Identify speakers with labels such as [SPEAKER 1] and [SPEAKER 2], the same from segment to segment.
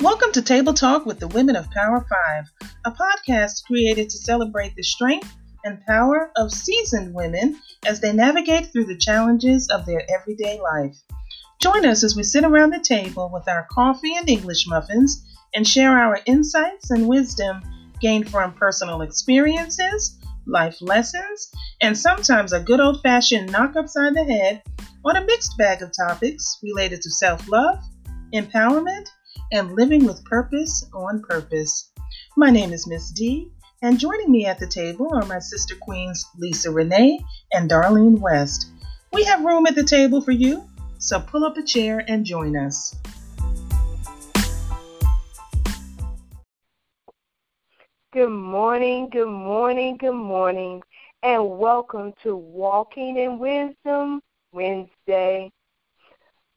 [SPEAKER 1] Welcome to Table Talk with the Women of Power 5, a podcast created to celebrate the strength and power of seasoned women as they navigate through the challenges of their everyday life. Join us as we sit around the table with our coffee and English muffins and share our insights and wisdom gained from personal experiences, life lessons, and sometimes a good old fashioned knock upside the head on a mixed bag of topics related to self love, empowerment, and living with purpose on purpose. My name is Miss D, and joining me at the table are my sister queens Lisa Renee and Darlene West. We have room at the table for you, so pull up a chair and join us.
[SPEAKER 2] Good morning, good morning, good morning, and welcome to Walking in Wisdom Wednesday.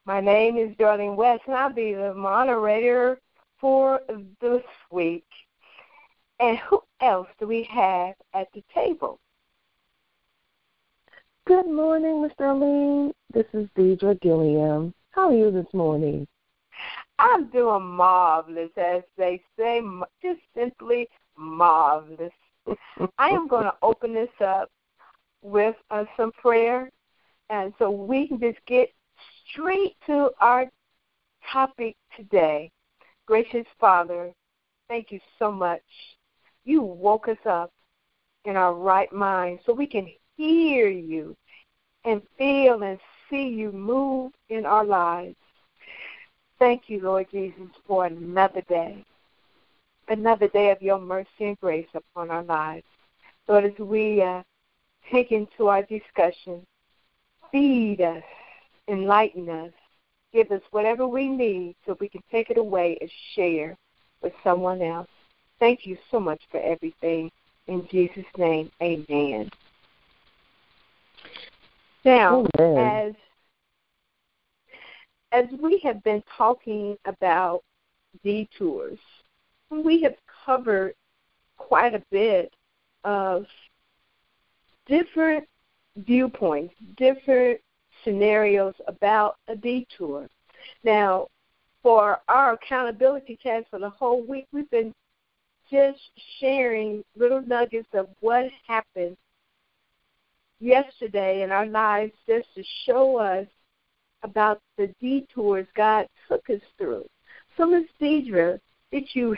[SPEAKER 2] My name is Darlene West, and I'll be the moderator for this week. And who else do we have at the table?
[SPEAKER 3] Good morning, Mr. Darlene. This is Deidre Gilliam. How are you this morning?
[SPEAKER 2] I'm doing marvelous, as they say, just simply marvelous. I am going to open this up with uh, some prayer, and so we can just get straight to our topic today. Gracious Father, thank you so much. You woke us up in our right mind so we can hear you and feel and see you move in our lives. Thank you, Lord Jesus, for another day, another day of your mercy and grace upon our lives. Lord, as we uh, take into our discussion, feed us enlighten us, give us whatever we need so we can take it away and share with someone else. Thank you so much for everything. In Jesus' name, amen. Now, amen. as as we have been talking about detours, we have covered quite a bit of different viewpoints, different scenarios about a detour. Now, for our accountability task for the whole week, we've been just sharing little nuggets of what happened yesterday in our lives just to show us about the detours God took us through. So, Ms. Deidre, did you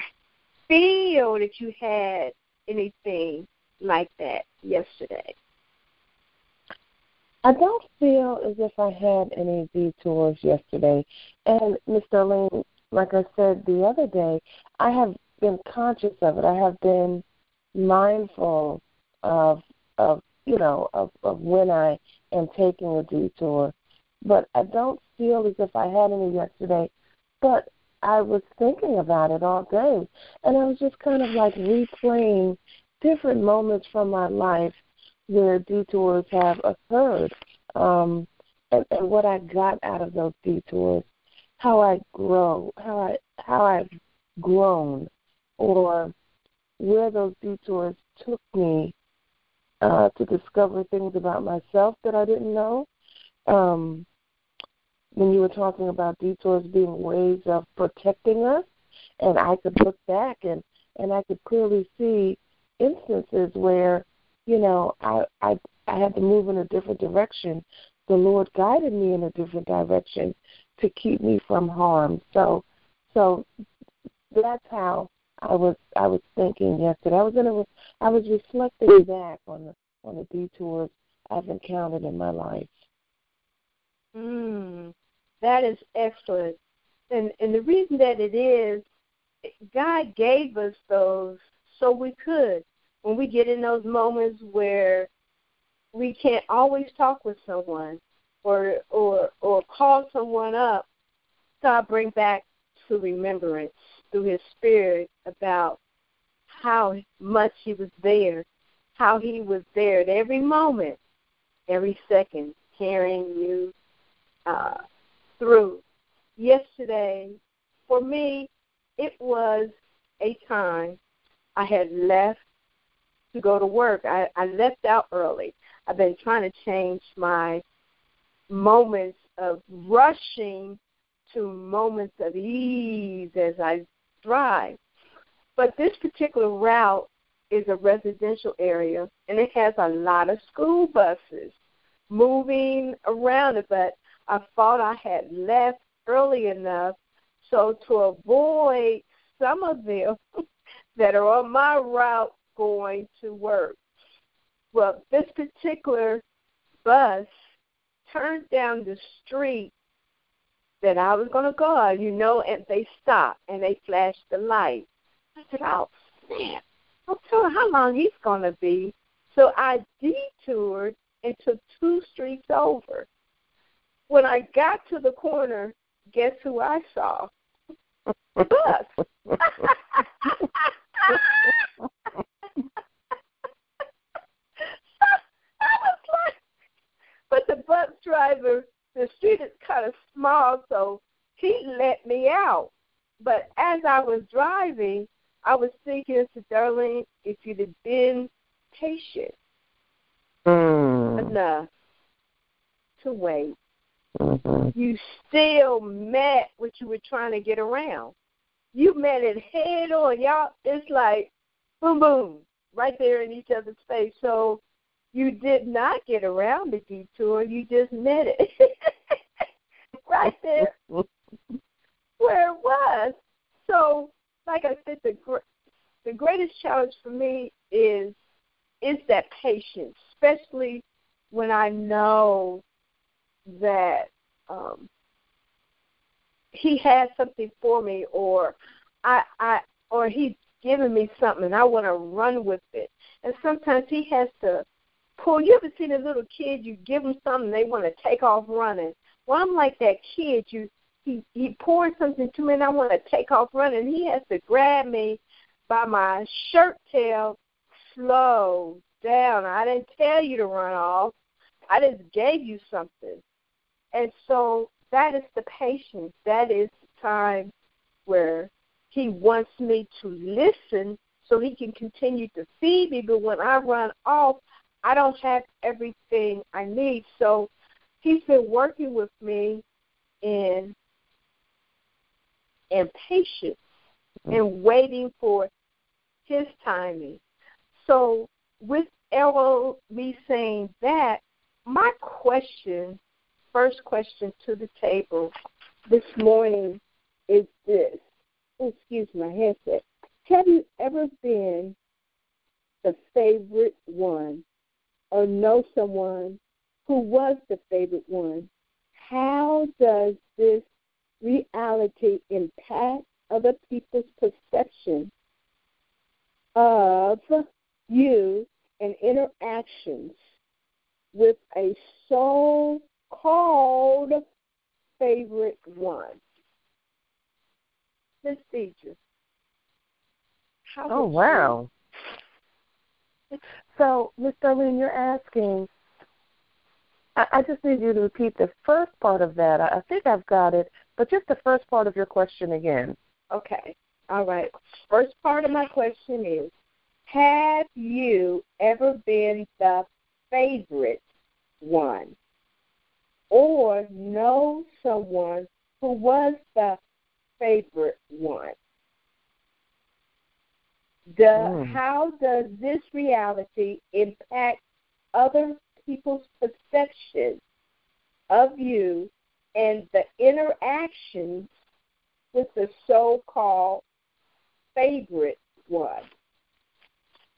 [SPEAKER 2] feel that you had anything like that yesterday?
[SPEAKER 3] I don't feel as if I had any detours yesterday. And Miss Darlene, like I said the other day, I have been conscious of it. I have been mindful of of you know of, of when I am taking a detour. But I don't feel as if I had any yesterday. But I was thinking about it all day, and I was just kind of like replaying different moments from my life where detours have occurred, um, and, and what I got out of those detours, how I grow, how I how I've grown, or where those detours took me uh, to discover things about myself that I didn't know. Um, when you were talking about detours being ways of protecting us, and I could look back and and I could clearly see instances where you know, I I I had to move in a different direction. The Lord guided me in a different direction to keep me from harm. So so that's how I was I was thinking yesterday. I was in a I was reflecting back on the on the detours I've encountered in my life.
[SPEAKER 2] Mm, that is excellent. And and the reason that it is God gave us those so we could when we get in those moments where we can't always talk with someone or or or call someone up, God bring back to remembrance through his spirit about how much he was there, how he was there at every moment, every second, carrying you uh, through. Yesterday, for me, it was a time I had left to go to work. I, I left out early. I've been trying to change my moments of rushing to moments of ease as I drive. But this particular route is a residential area and it has a lot of school buses moving around it, but I thought I had left early enough so to avoid some of them that are on my route going to work. Well, this particular bus turned down the street that I was going to go on, you know, and they stopped and they flashed the light. I said, oh, snap. I'm sure how long he's going to be. So I detoured and took two streets over. When I got to the corner, guess who I saw? The bus. but the bus driver, the street is kind of small, so he let me out. But as I was driving, I was thinking to Darlene, if you'd have been patient
[SPEAKER 3] Mm.
[SPEAKER 2] enough to wait,
[SPEAKER 3] Mm-hmm.
[SPEAKER 2] you still met what you were trying to get around. You met it head on. Y'all, it's like boom, boom, right there in each other's face. So you did not get around the detour. You just met it right there where it was. So, like I said, the gr- the greatest challenge for me is is that patience, especially when I know that um, he has something for me, or I, I, or he's given me something, and I want to run with it. And sometimes he has to pull. You ever seen a little kid? You give them something, they want to take off running. Well, I'm like that kid. You he he poured something to me, and I want to take off running. He has to grab me by my shirt tail, slow down. I didn't tell you to run off. I just gave you something. And so that is the patience. That is the time where he wants me to listen so he can continue to feed me. But when I run off, I don't have everything I need. So he's been working with me in in patience mm. and waiting for his timing. So with Errol, me saying that, my question, first question to the table this morning is this. Oh, excuse my headset. Have you ever been the favorite one or know someone who was the favorite one? How does this reality impact other people's perception of you and interactions with a so called favorite one? Miss Deidre.
[SPEAKER 3] Oh
[SPEAKER 2] would you-
[SPEAKER 3] wow. So, Miss Darlene, you're asking. I, I just need you to repeat the first part of that. I, I think I've got it, but just the first part of your question again.
[SPEAKER 2] Okay. All right. First part of my question is Have you ever been the favorite one? Or know someone who was the favorite one? The,
[SPEAKER 3] Mm.
[SPEAKER 2] How does this reality impact other people's perception of you and the interactions with the so-called favorite one.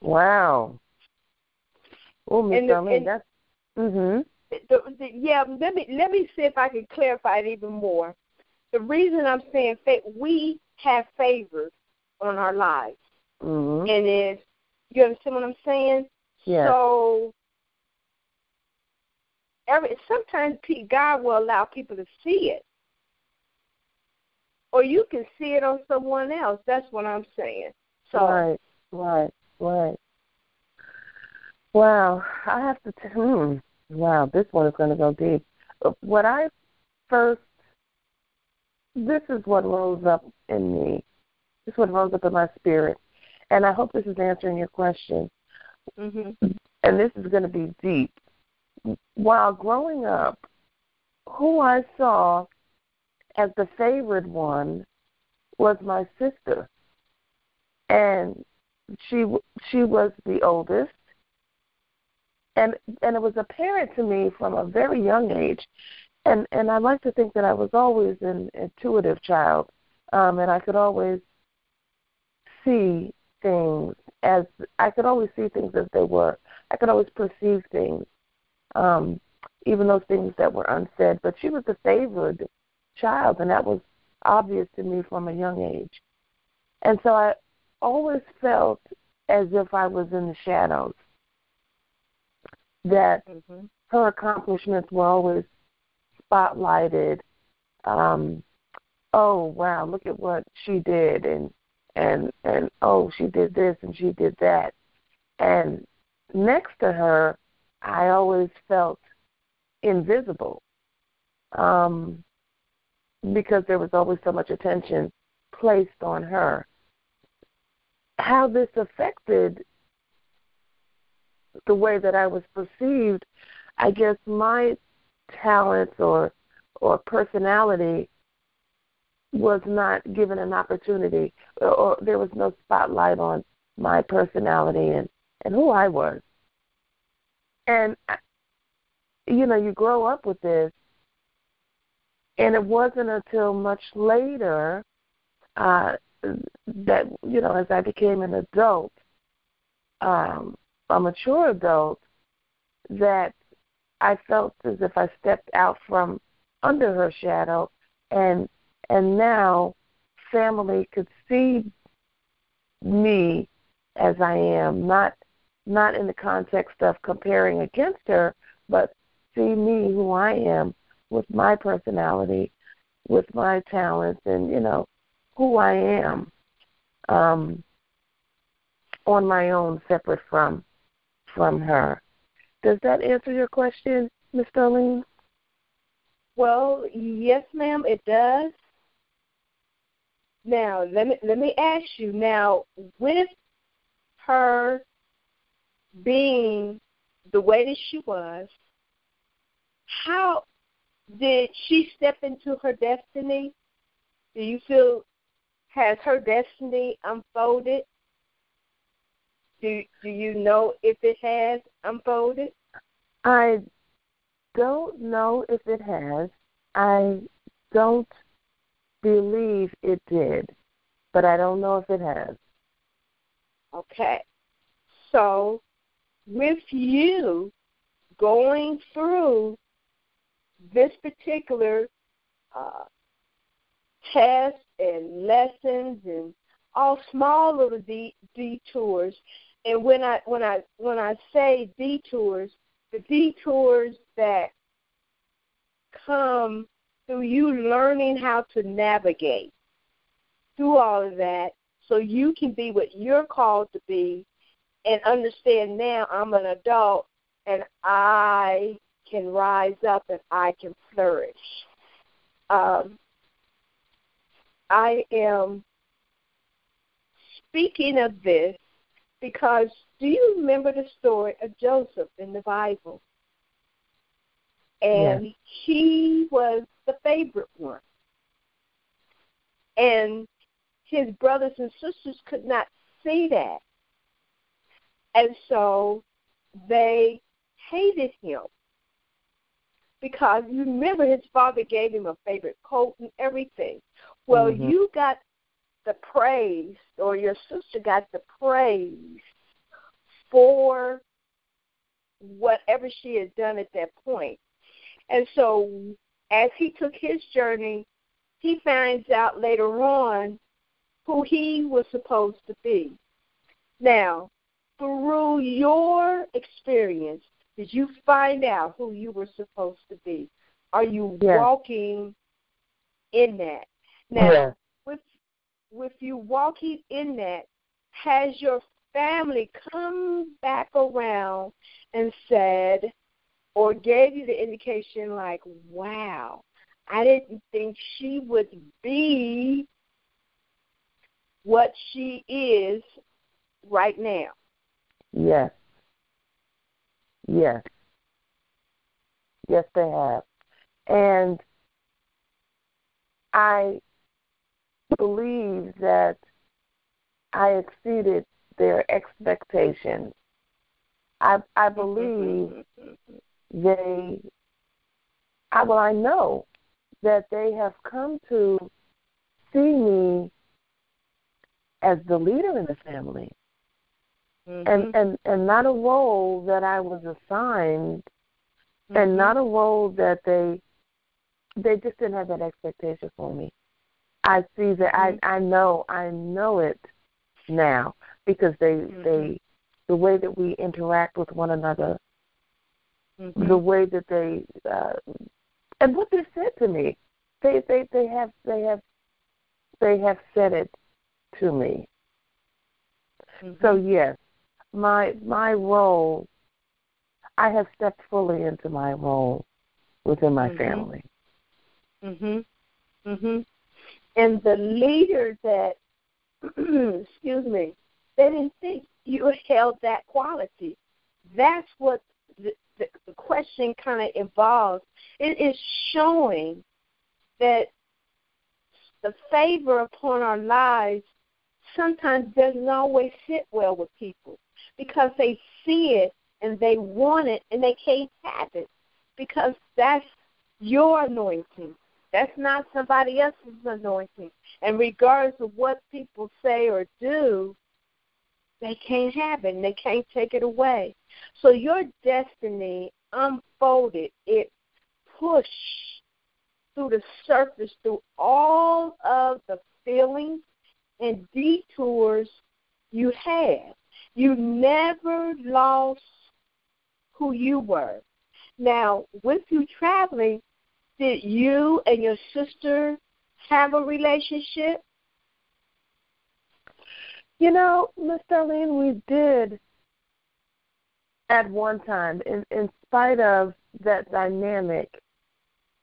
[SPEAKER 3] Wow. Oh, Miss Darlene, that's. Mhm.
[SPEAKER 2] The, the, yeah, let me let me see if I can clarify it even more. The reason I'm saying fa- we have favors on our lives,
[SPEAKER 3] Mhm.
[SPEAKER 2] and is you understand what I'm saying?
[SPEAKER 3] Yes.
[SPEAKER 2] So every sometimes God will allow people to see it, or you can see it on someone else. That's what I'm saying. So
[SPEAKER 3] Right. Right. Right. Wow. I have to. T- hmm. Wow. This one is going to go deep. Uh, What I first. This is what rose up in me. This is what rose up in my spirit, and I hope this is answering your question.
[SPEAKER 2] hmm
[SPEAKER 3] and this is going to be deep. While growing up, who I saw as the favored one was my sister. and she she was the oldest, and and it was apparent to me from a very young age, and and I like to think that I was always an intuitive child, um, and I could always see things as I could always see things as they were. I could always perceive things, um, even those things that were unsaid. But she was the favored child, and that was obvious to me from a young age. And so I always felt as if I was in the shadows. That mm-hmm. her accomplishments were always spotlighted. Um, oh wow, look at what she did, and and and oh she did this and she did that, and next to her, I always felt invisible. Um, because there was always so much attention placed on her. How this affected the way that I was perceived, I guess my talents or or personality was not given an opportunity or, or there was no spotlight on my personality and and who I was. And you know, you grow up with this and it wasn't until much later uh, that, you know, as I became an adult, um, a mature adult, that I felt as if I stepped out from under her shadow and and now family could see me as I am, not not in the context of comparing against her, but see me who I am with my personality, with my talents, and you know who I am um, on my own, separate from from her. Does that answer your question, Miss Darlene?
[SPEAKER 2] Well, yes, ma'am, it does. Now, let me let me ask you. Now, with her being the way that she was, how did she step into her destiny? Do you feel has her destiny unfolded? Do do you know if it has unfolded?
[SPEAKER 3] I don't know if it has. I don't believe it did, but I don't know if it has.
[SPEAKER 2] Okay. So, with you going through this particular uh, test and lessons and all small little de- detours. And when I when I when I say detours, the detours that come through you learning how to navigate through all of that so you can be what you're called to be and understand now I'm an adult and I can rise up and I can flourish. Um, I am speaking of this because do you remember the story of Joseph in the Bible? And yes. he was the favorite one. And his brothers and sisters could not see that. And so they hated him because you remember his father gave him a favorite coat and everything. Well, mm-hmm. you got the praise, or your sister got the praise for whatever she had done at that point. And so, as he took his journey, he finds out later on who he was supposed to be. Now, through your experience, did you find out who you were supposed to be? Are you yes. walking in that? Now, yes. with with you walking in that, has your family come back around and said, or gave you the indication like, wow, I didn't think she would be what she is right now.
[SPEAKER 3] Yes. Yes. Yes, they have. And I believe that I exceeded their expectations. I I mm-hmm. believe mm-hmm. They I well I know that they have come to see me as the leader in the family. Mm-hmm. And, and and not a role that I was assigned mm-hmm. and not a role that they they just didn't have that expectation for me. I see that mm-hmm. I I know I know it now because they mm-hmm. they the way that we interact with one another, mm-hmm. the way that they uh, and what they said to me, they they they have they have they have said it to me. Mm-hmm. So yes, my my role, I have stepped fully into my role within my mm-hmm. family.
[SPEAKER 2] Mhm. Mhm. And the leader that, excuse me, they didn't think you held that quality. That's what the, the, the question kind of involves. It is showing that the favor upon our lives sometimes doesn't always sit well with people because they see it and they want it and they can't have it because that's your anointing. That's not somebody else's anointing. And regardless of what people say or do, they can't have it and they can't take it away. So your destiny unfolded, it pushed through the surface, through all of the feelings and detours you had. You never lost who you were. Now, with you traveling, did you and your sister have a relationship?
[SPEAKER 3] You know, Miss Darlene, we did at one time, in, in spite of that dynamic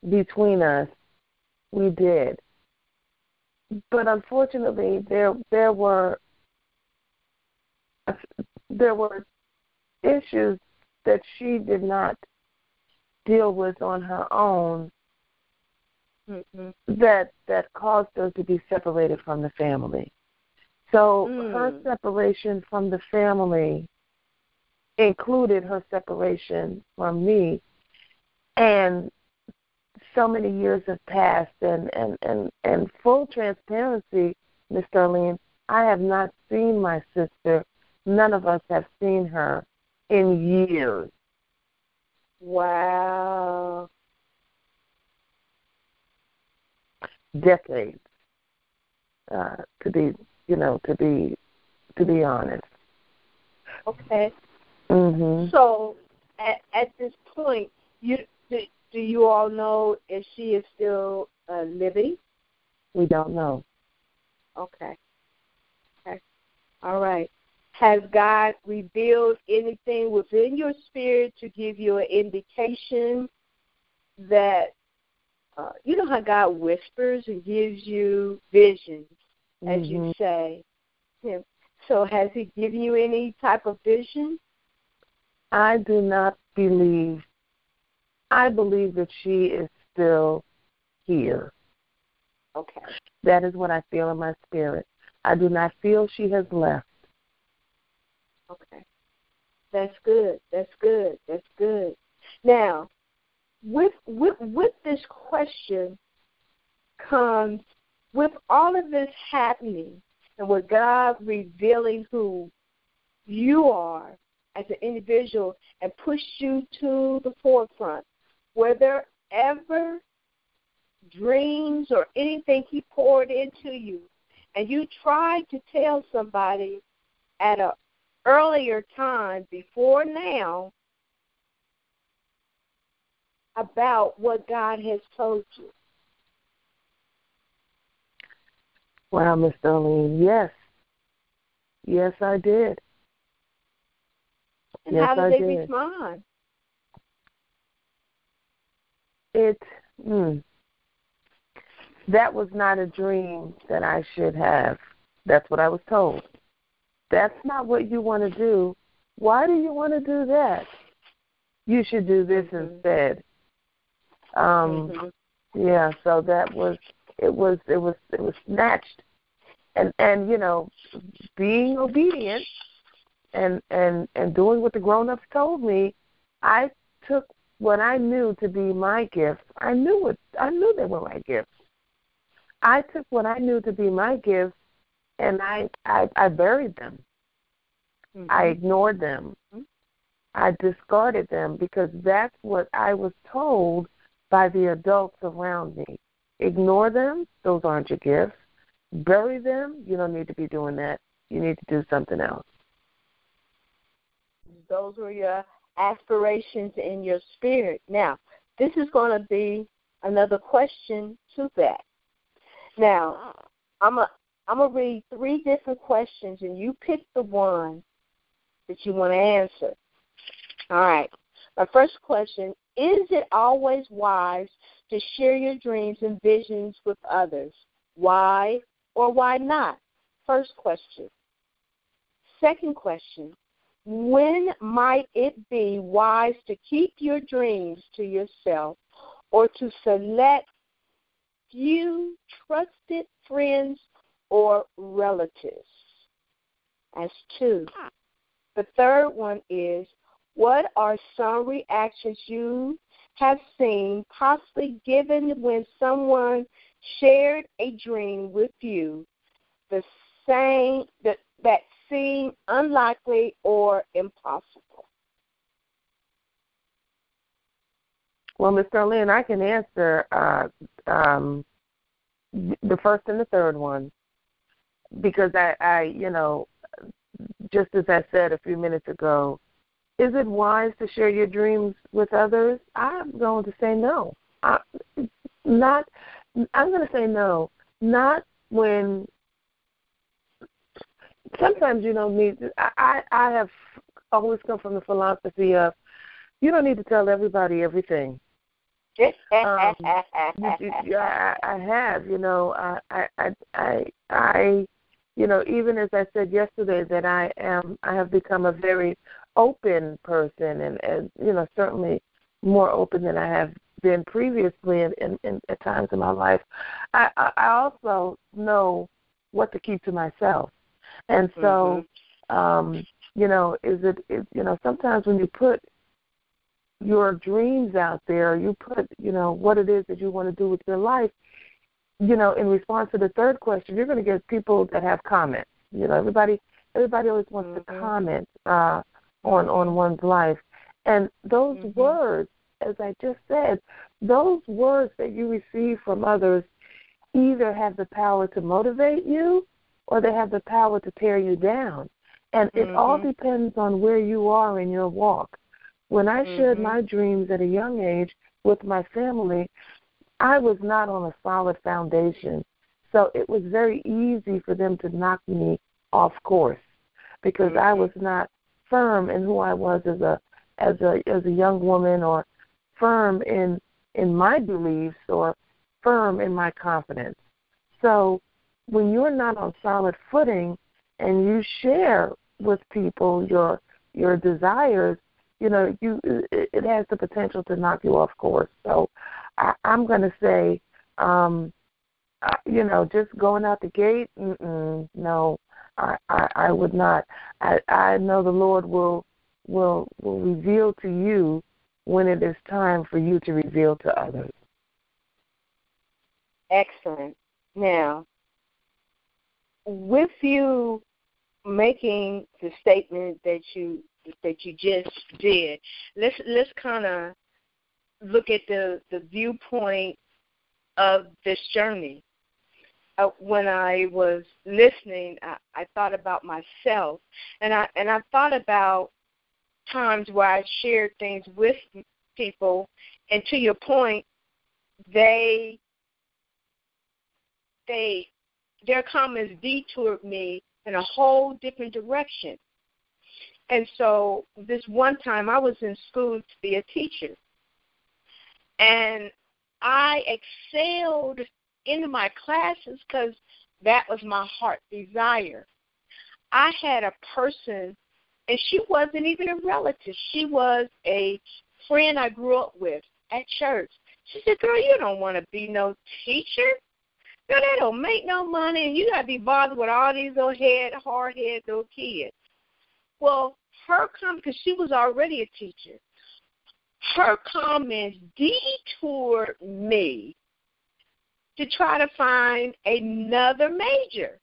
[SPEAKER 3] between us, we did. But unfortunately, there there were there were issues that she did not deal with on her own mm-hmm. that that caused her to be separated from the family. So mm. her separation from the family included her separation from me and so many years have passed and and and and full transparency miss darlene i have not seen my sister none of us have seen her in years
[SPEAKER 2] wow
[SPEAKER 3] decades uh to be you know, to be to be honest.
[SPEAKER 2] Okay.
[SPEAKER 3] Mhm.
[SPEAKER 2] So at at this point, you do, do you all know if she is still uh, living?
[SPEAKER 3] We don't know.
[SPEAKER 2] Okay. Okay. All right. Has God revealed anything within your spirit to give you an indication that uh, you know how God whispers and gives you visions as mm-hmm. you say. So has he given you any type of vision?
[SPEAKER 3] I do not believe. I believe that she is still here.
[SPEAKER 2] Okay.
[SPEAKER 3] That is what I feel in my spirit. I do not feel she has left.
[SPEAKER 2] Okay. That's good. That's good. That's good. Now, with with with this question comes with all of this happening and with God revealing who you are as an individual and push you to the forefront, were there ever dreams or anything He poured into you and you tried to tell somebody at an earlier time before now about what God has told you?
[SPEAKER 3] Wow, Miss Darlene, yes. Yes, I did.
[SPEAKER 2] And
[SPEAKER 3] yes,
[SPEAKER 2] how did
[SPEAKER 3] I
[SPEAKER 2] they
[SPEAKER 3] did.
[SPEAKER 2] respond?
[SPEAKER 3] It, hmm. That was not a dream that I should have. That's what I was told. That's not what you want to do. Why do you want to do that? You should do this mm-hmm. instead. Um, mm-hmm. yeah, so that was it was it was it was snatched and and you know, being obedient and and and doing what the grown-ups told me, I took what I knew to be my gifts. I knew what I knew they were my gifts. I took what I knew to be my gifts and I I, I buried them. Mm-hmm. I ignored them. I discarded them because that's what I was told by the adults around me. Ignore them, those aren't your gifts. Bury them, you don't need to be doing that. You need to do something else.
[SPEAKER 2] Those were your aspirations in your spirit. Now, this is going to be another question to that. Now, I'm a I'm gonna read three different questions, and you pick the one that you want to answer. All right. My first question Is it always wise to share your dreams and visions with others? Why or why not? First question. Second question When might it be wise to keep your dreams to yourself or to select few trusted friends or relatives? As two. The third one is what are some reactions you have seen, possibly given when someone shared a dream with you, the same that that seemed unlikely or impossible?
[SPEAKER 3] Well, Ms. Darlene, I can answer uh, um, the first and the third one because I, I, you know, just as I said a few minutes ago, is it wise to share your dreams with others? I'm going to say no. I, not. I'm going to say no. Not when. Sometimes you don't need. I I have always come from the philosophy of you don't need to tell everybody everything. um, you, I, I have, you know, I, I, I, I, you know, even as I said yesterday that I am, I have become a very open person, and, and you know, certainly more open than I have been previously in, in, in at times in my life. I, I also know what to keep to myself, and so, mm-hmm. um, you know, is it, is, you know, sometimes when you put your dreams out there, you put, you know, what it is that you want to do with your life, you know, in response to the third question, you're going to get people that have comments. You know, everybody everybody always wants mm-hmm. to comment uh, on on one's life, and those mm-hmm. words, as I just said, those words that you receive from others either have the power to motivate you or they have the power to tear you down. And it mm-hmm. all depends on where you are in your walk. When I shared mm-hmm. my dreams at a young age with my family, I was not on a solid foundation. So it was very easy for them to knock me off course because mm-hmm. I was not firm in who I was as a as a as a young woman or firm in in my beliefs or firm in my confidence. So when you're not on solid footing and you share with people your your desires, you know, you it, has the potential to knock you off course. So I, I'm going to say, um, uh, you know, just going out the gate, mm-mm, no, I, I, I would not. I, I know the Lord will will will reveal to you when it is time for you to reveal to others.
[SPEAKER 2] Excellent. Now, with you making the statement that you that you just did, let's let's kind of look at the, the viewpoint of this journey. Uh, when I was listening, I, I thought about myself, and I and I thought about times where I shared things with people, and to your point, they they their comments detoured me in a whole different direction. And so this one time I was in school to be a teacher. And I excelled in my classes because that was my heart desire. I had a person, and she wasn't even a relative. She was a friend I grew up with at church. She said, Girl, you don't want to be no teacher. Girl, they don't make no money, and you gotta be bothered with all these little head, hard head little kids. Well, her comment, because she was already a teacher, her comments detoured me to try to find another major.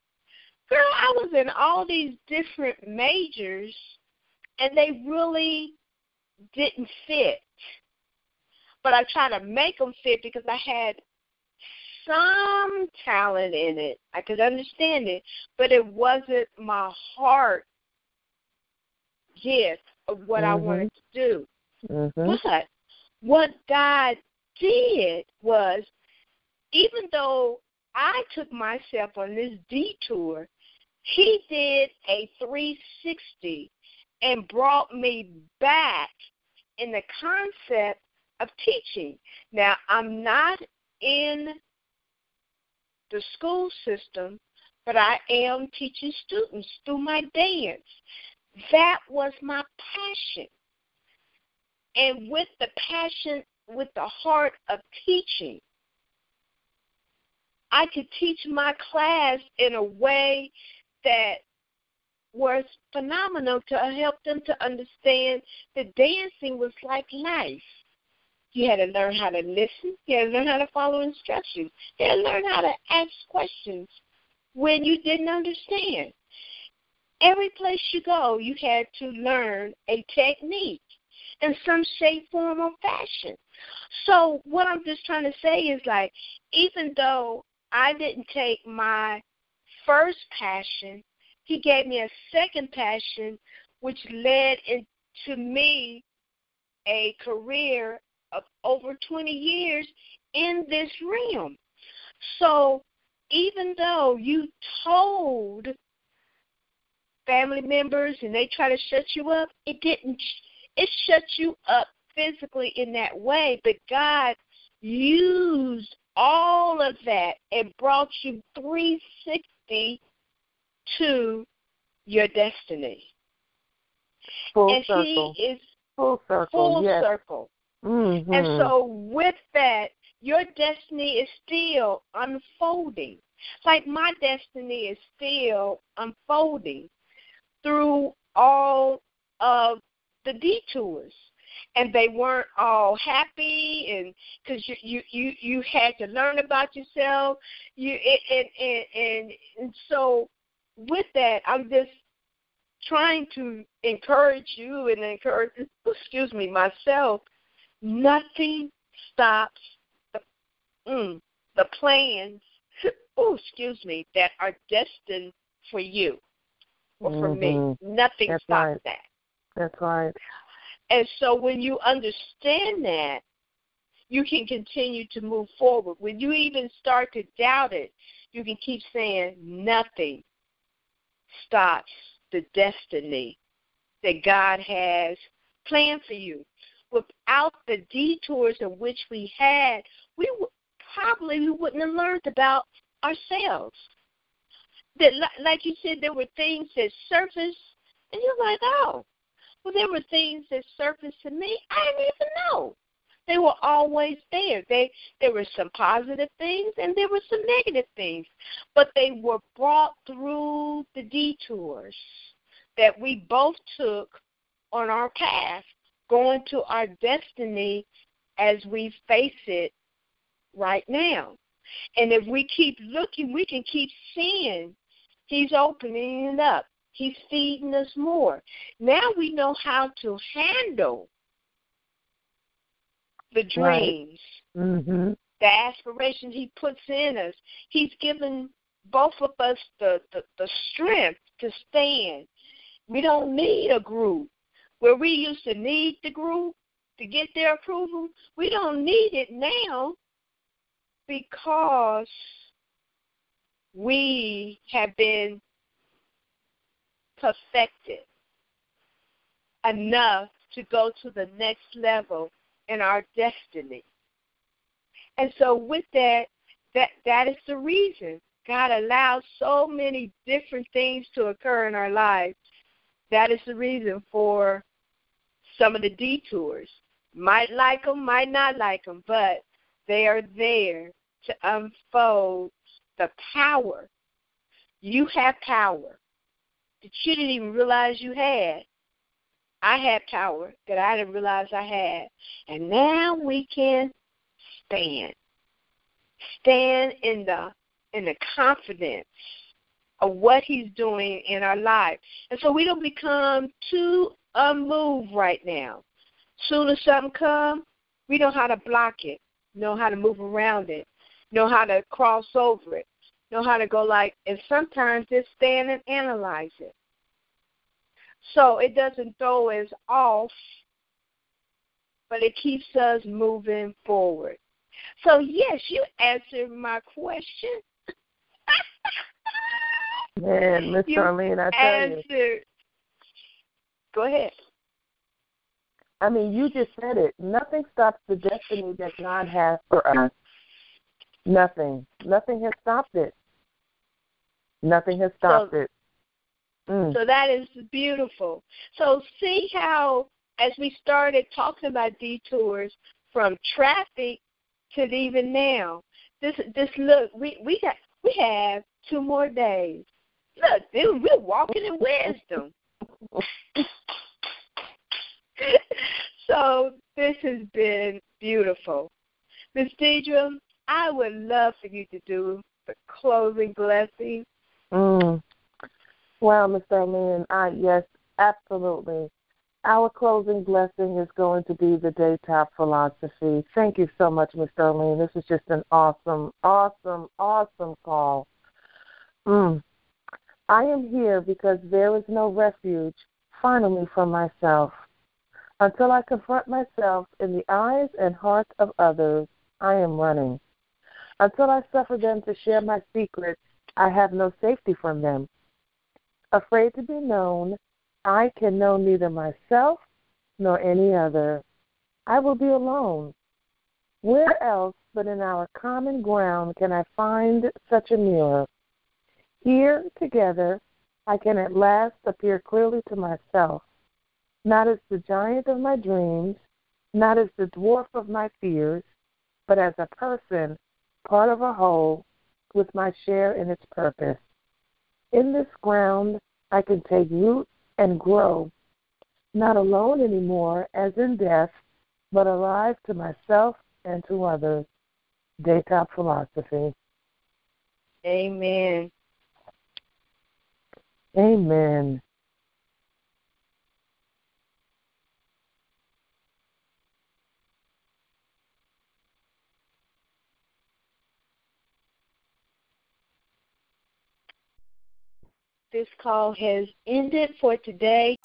[SPEAKER 2] Girl, I was in all these different majors, and they really didn't fit. But I tried to make them fit because I had some talent in it. I could understand it, but it wasn't my heart gift of what mm-hmm. I wanted to do. Mm-hmm. But what God did was, even though I took myself on this detour, He did a 360 and brought me back in the concept of teaching. Now, I'm not in the school system, but I am teaching students through my dance. That was my passion. And with the passion, with the heart of teaching, I could teach my class in a way that was phenomenal to help them to understand that dancing was like life. You had to learn how to listen. You had to learn how to follow instructions. You had to learn how to ask questions when you didn't understand. Every place you go, you had to learn a technique in some shape, form, or fashion. So, what I'm just trying to say is like, even though I didn't take my first passion, he gave me a second passion, which led into me a career over 20 years in this realm. So even though you told family members and they try to shut you up, it didn't. It shut you up physically in that way, but God used all of that and brought you 360 to your destiny.
[SPEAKER 3] Full
[SPEAKER 2] and
[SPEAKER 3] circle.
[SPEAKER 2] He is
[SPEAKER 3] full circle.
[SPEAKER 2] Full
[SPEAKER 3] yes.
[SPEAKER 2] circle.
[SPEAKER 3] Mm-hmm.
[SPEAKER 2] And so, with that, your destiny is still unfolding. Like my destiny is still unfolding through all of the detours. And they weren't all happy, and because you, you you you had to learn about yourself, you and and and, and so with that, I'm just trying to encourage you and encourage excuse me myself Nothing stops the, mm, the plans, oh, excuse me, that are destined for you or for
[SPEAKER 3] mm-hmm.
[SPEAKER 2] me. Nothing
[SPEAKER 3] That's
[SPEAKER 2] stops
[SPEAKER 3] right.
[SPEAKER 2] that.
[SPEAKER 3] That's right.
[SPEAKER 2] And so when you understand that, you can continue to move forward. When you even start to doubt it, you can keep saying, nothing stops the destiny that God has planned for you without the detours of which we had, we w- probably we wouldn't have learned about ourselves. That, like you said, there were things that surfaced, and you're like, oh, well, there were things that surfaced to me I didn't even know. They were always there. They there were some positive things and there were some negative things, but they were brought through the detours that we both took on our path going to our destiny as we face it right now. And if we keep looking, we can keep seeing He's opening it up. He's feeding us more. Now we know how to handle the dreams,
[SPEAKER 3] right. mm-hmm.
[SPEAKER 2] the aspirations He puts in us. He's given both of us the, the, the strength to stand. We don't need a group where we used to need the group to get their approval, we don't need it now because we have been perfected enough to go to the next level in our destiny. And so with that, that that is the reason God allows so many different things to occur in our lives. That is the reason for some of the detours. Might like them, might not like them, but they are there to unfold the power. You have power that you didn't even realize you had. I had power that I didn't realize I had. And now we can stand. Stand in the in the confidence of what he's doing in our life. And so we don't become too unmoved right now. Soon as something comes, we know how to block it, know how to move around it, know how to cross over it, know how to go like, and sometimes just stand and analyze it. So it doesn't throw us off, but it keeps us moving forward. So, yes, you answered my question.
[SPEAKER 3] Man, Miss Darlene, I tell
[SPEAKER 2] answered.
[SPEAKER 3] you.
[SPEAKER 2] Go ahead.
[SPEAKER 3] I mean, you just said it. Nothing stops the destiny that God has for us. Nothing. Nothing has stopped it. Nothing has stopped
[SPEAKER 2] so,
[SPEAKER 3] it. Mm.
[SPEAKER 2] So that is beautiful. So see how, as we started talking about detours from traffic to even now, this this look we we got we have two more days. Look, dude, we're walking in wisdom. so this has been beautiful. Miss Deidre, I would love for you to do the closing blessing.
[SPEAKER 3] Mm. Well, Miss Darlene, I yes, absolutely. Our closing blessing is going to be the Daytop philosophy. Thank you so much, Miss Darlene. This is just an awesome, awesome, awesome call. Mm. I am here because there is no refuge, finally, from myself. Until I confront myself in the eyes and hearts of others, I am running. Until I suffer them to share my secrets, I have no safety from them. Afraid to be known, I can know neither myself nor any other. I will be alone. Where else but in our common ground can I find such a mirror? Here, together, I can at last appear clearly to myself not as the giant of my dreams, not as the dwarf of my fears, but as a person, part of a whole, with my share in its purpose. In this ground, I can take root and grow, not alone anymore as in death, but alive to myself and to others. Daytop philosophy.
[SPEAKER 2] Amen.
[SPEAKER 3] Amen.
[SPEAKER 2] This call has ended for today.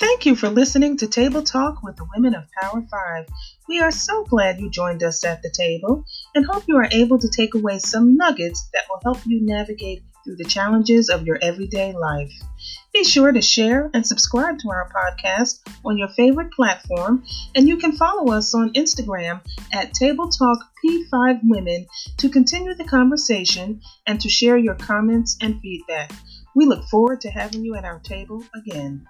[SPEAKER 1] Thank you for listening to Table Talk with the Women of Power 5. We are so glad you joined us at the table and hope you are able to take away some nuggets that will help you navigate through the challenges of your everyday life. Be sure to share and subscribe to our podcast on your favorite platform, and you can follow us on Instagram at Table Talk P5 Women to continue the conversation and to share your comments and feedback. We look forward to having you at our table again.